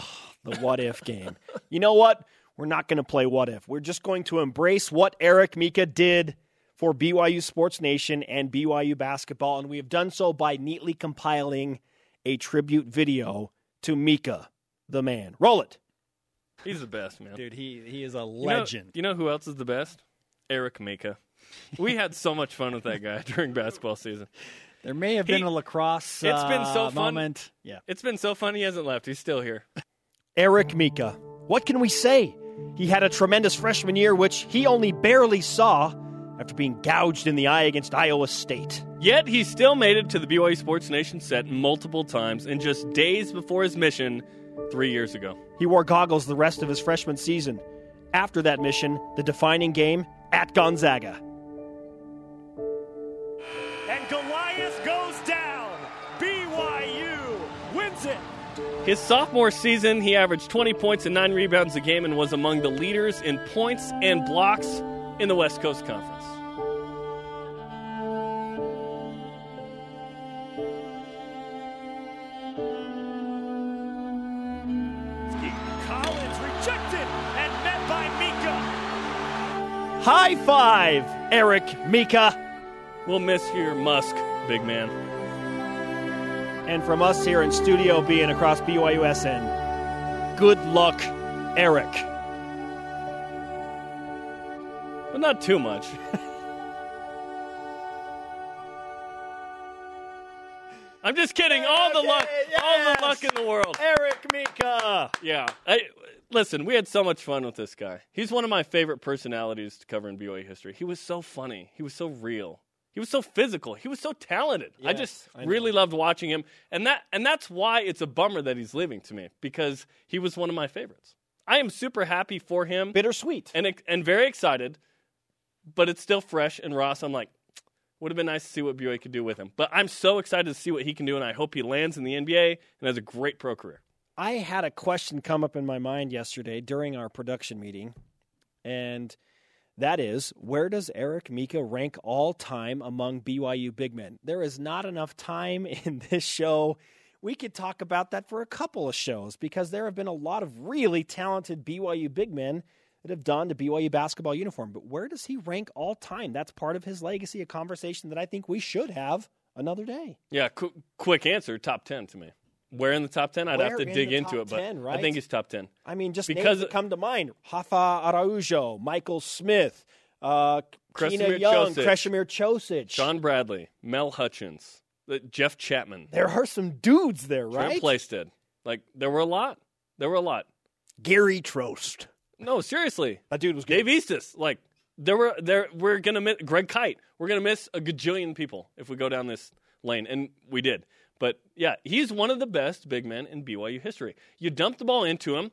the what if game. You know what? We're not going to play what if. We're just going to embrace what Eric Mika did for BYU Sports Nation and BYU basketball, and we have done so by neatly compiling a tribute video to Mika, the man. Roll it. He's the best, man. Dude, he, he is a You know- legend. You know, who else is the best? Eric Mika. We had so much fun with that guy during basketball season. there may have He- been a lacrosse It's been so uh, fun. moment. Yeah. It's been so fun he hasn't left. He's still here. Eric Mika. What can we say? He had a tremendous freshman year, which he only barely saw after being gouged in the eye against Iowa State. Yet he still made it to the BYU Sports Nation set multiple times in just days before his mission three years ago. He wore goggles the rest of his freshman season. After that mission, the defining game at Gonzaga. And Goliath goes down. BYU wins it. His sophomore season, he averaged 20 points and 9 rebounds a game and was among the leaders in points and blocks in the West Coast Conference. High five, Eric Mika. We'll miss your Musk, big man. And from us here in Studio B and across BYUSN, good luck, Eric. But not too much. I'm just kidding. all the luck, all the luck in the world. Eric Mika. Yeah. I, listen, we had so much fun with this guy. He's one of my favorite personalities to cover in BYU history. He was so funny. He was so real. He was so physical. He was so talented. I just I really loved watching him, and that and that's why it's a bummer that he's leaving to me because he was one of my favorites. I am super happy for him Bittersweet. and and very excited, but it's still fresh. And Ross, I'm like, would have been nice to see what BYU could do with him. But I'm so excited to see what he can do, and I hope he lands in the NBA and has a great pro career. I had a question come up in my mind yesterday during our production meeting, and that is where does Eric Mika rank all time among BYU big men? There is not enough time in this show. We could talk about that for a couple of shows because there have been a lot of really talented BYU big men that have donned a BYU basketball uniform. But where does he rank all time? That's part of his legacy, a conversation that I think we should have another day. Yeah, qu- quick answer: top ten to me. Where in the top ten? I'd have to in dig the into top it, but 10, I think he's top ten. I mean, just Because- names that come to mind: Hafa Araujo, Michael Smith, uh, Keena Kresimir Young, Cosic. Kresimir Cosic. John Bradley, Mel Hutchins, uh, Jeff Chapman, there are some dudes there, right? Trent right? Plaisted. Like there were a lot. There were a lot. Gary Trost. No, seriously. That dude was good. Dave Eastis. Like there were there we're gonna miss Greg Kite. We're gonna miss a gajillion people if we go down this lane, and we did. But yeah, he's one of the best big men in BYU history. You dump the ball into him,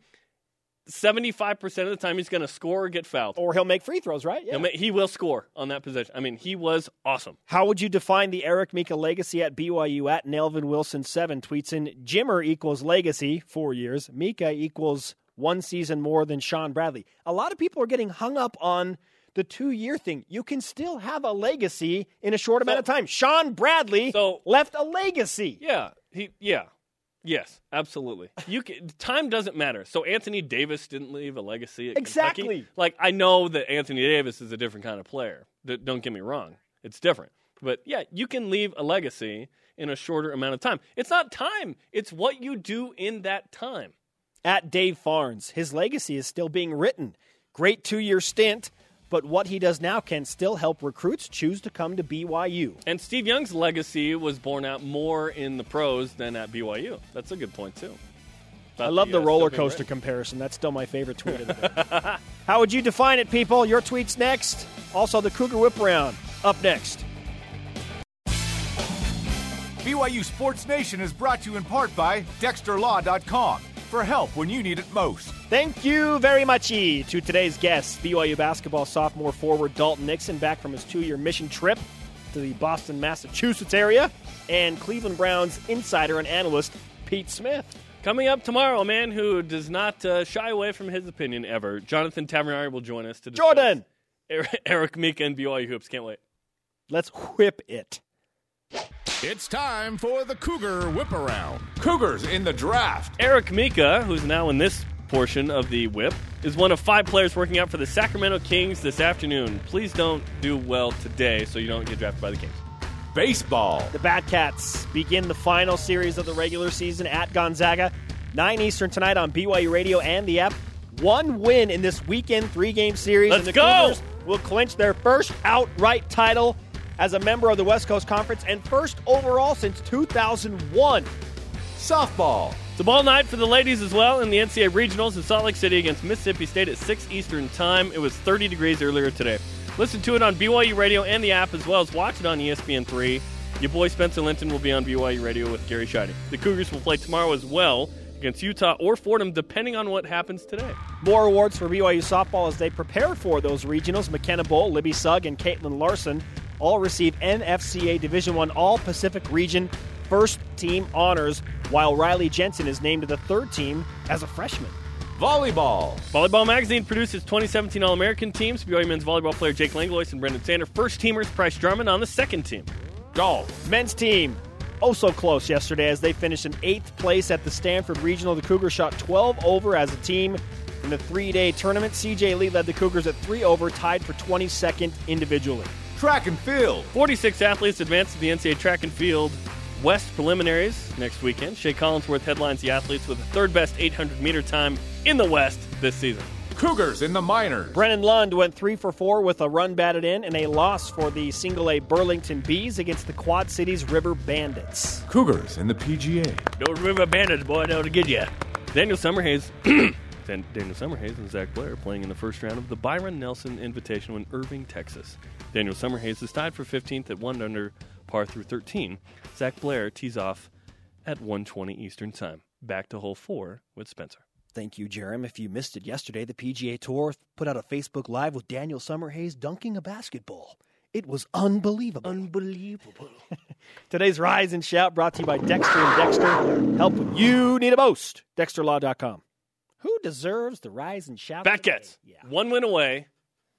seventy five percent of the time he's gonna score or get fouled. Or he'll make free throws, right? Yeah. He'll He will score on that possession. I mean, he was awesome. How would you define the Eric Mika legacy at BYU? At Nelvin Wilson seven tweets in Jimmer equals legacy four years. Mika equals one season more than Shawn Bradley. A lot of people are getting hung up on the two year thing. You can still have a legacy in a short amount of time. Shawn Bradley So- left a legacy. Yeah, he yeah. Yes, absolutely. You can, time doesn't matter. So Anthony Davis didn't leave a legacy at Exactly. Kentucky. Like I know that Anthony Davis is a different kind of player. Don't get me wrong. It's different. But yeah, you can leave a legacy in a shorter amount of time. It's not time. It's what you do in that time. At Dave Farnes, his legacy is still being written. Great two year stint, but what he does now can still help recruits choose to come to BYU. And Steve Young's legacy was born out more in the pros than at BYU. That's a good point too. I love the uh, roller coaster written. comparison. That's still my favorite tweet of the day. How would you define it, people? Your tweets next. Also, the Cougar Whip Round up next. BYU Sports Nation is brought to you in part by DexterLaw.com for help when you need it most. Thank you very much to today's guests, BYU basketball sophomore forward Dalton Nixon, back from his two-year mission trip to the Boston, Massachusetts area, and Cleveland Browns insider and analyst Pete Smith. Coming up tomorrow, a man who does not uh, shy away from his opinion ever, Jonathan Tavernari will join us to discuss Jordan, Eric, Eric Mika and BYU hoops. Can't wait. let's whip it. It's time for the Cougar Whip Around. Cougars in the draft. Eric Mika, who's now in this portion of the whip, is one of five players working out for the Sacramento Kings this afternoon. Please don't do well today so you don't get drafted by the Kings. Baseball. The Batcats begin the final series of the regular season at Gonzaga. 9 Eastern tonight on BYU Radio and the app. One win in this weekend three game series. Let's and the go! Cougars will clinch their first outright title as a member of the West Coast Conference and first overall since 2001. Softball. It's a ball night for the ladies as well in the NCAA regionals in Salt Lake City against Mississippi State at 6 Eastern Time. It was 30 degrees earlier today. Listen to it on BYU Radio and the app as well as watch it on E ESPN3. Your boy Spencer Linton will be on BYU Radio with Gary Scheiding. The Cougars will play tomorrow as well against Utah or Fordham, depending on what happens today. More awards for BYU softball as they prepare for those regionals. McKenna Bowl, Libby Sugg, and Caitlin Larson all receive NFCA Division One All Pacific Region first team honors, while Riley Jensen is named to the third team as a freshman. Volleyball. Volleyball Magazine produces 2017 All American teams. BYU men's volleyball player Jake Langlois and Brenden Sander. First teamers Price Drummond on the second team. Golf. Men's team, oh so close yesterday as they finished in eighth place at the Stanford Regional. The Cougars shot 12 over as a team in the three day tournament. CJ Lee led the Cougars at three over, tied for 22nd individually. Track and field. 46 athletes advance to the NCAA track and field West preliminaries next weekend. Shea Collinsworth headlines the athletes with the third best 800 meter time in the West this season. Cougars in the minors. Brennan Lund went three for four with a run batted in and a loss for the single A Burlington Bees against the Quad Cities River Bandits. Cougars in the PGA. Don't remember bandits, boy, they'll get you. Daniel Summerhays. Dan- Daniel Summerhays and Zach Blair playing in the first round of the Byron Nelson Invitational in Irving, Texas. Daniel Summerhays is tied for 15th at 1 under par through 13. Zach Blair tees off at 1:20 Eastern Time. Back to hole four with Spencer. Thank you, Jarom. If you missed it yesterday, the PGA Tour put out a Facebook Live with Daniel Summerhays dunking a basketball. It was unbelievable. Unbelievable. Today's Rise and Shout brought to you by Dexter and Dexter. Help when you need a most. DexterLaw.com. Who deserves the Rise and Shout? Today? Yeah. One win away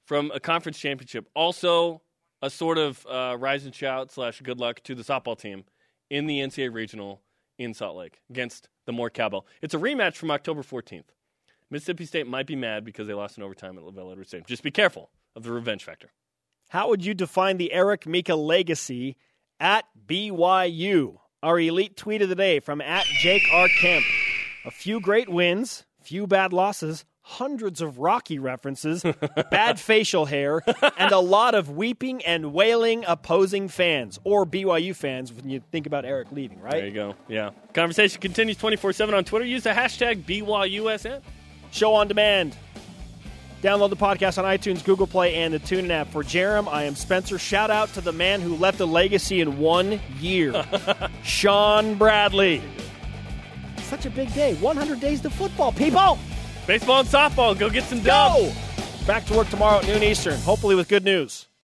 from a conference championship. Also, a sort of uh, rise and shout slash good luck to the softball team in the NCAA regional in Salt Lake against the Moore Cowbell. It's a rematch from October 14th. Mississippi State might be mad because they lost in overtime at LaVell Edwards Stadium. Just be careful of the revenge factor. How would you define the Eric Mika legacy at BYU? Our elite tweet of the day from at Jake R. Kemp. A few great wins, few bad losses, hundreds of Rocky references, bad facial hair, and a lot of weeping and wailing opposing fans or BYU fans when you think about Eric leaving, right? There you go. Yeah. Conversation continues 24 7 on Twitter. Use the hashtag BYUSN. Show on demand. Download the podcast on iTunes, Google Play, and the TuneIn app. For Jarom, I am Spencer. Shout out to the man who left a legacy in one year, Shawn Bradley. Such a big day. 100 days to football, people. Baseball and softball. Go get some dubs. Go! Back to work tomorrow at noon Eastern, hopefully with good news.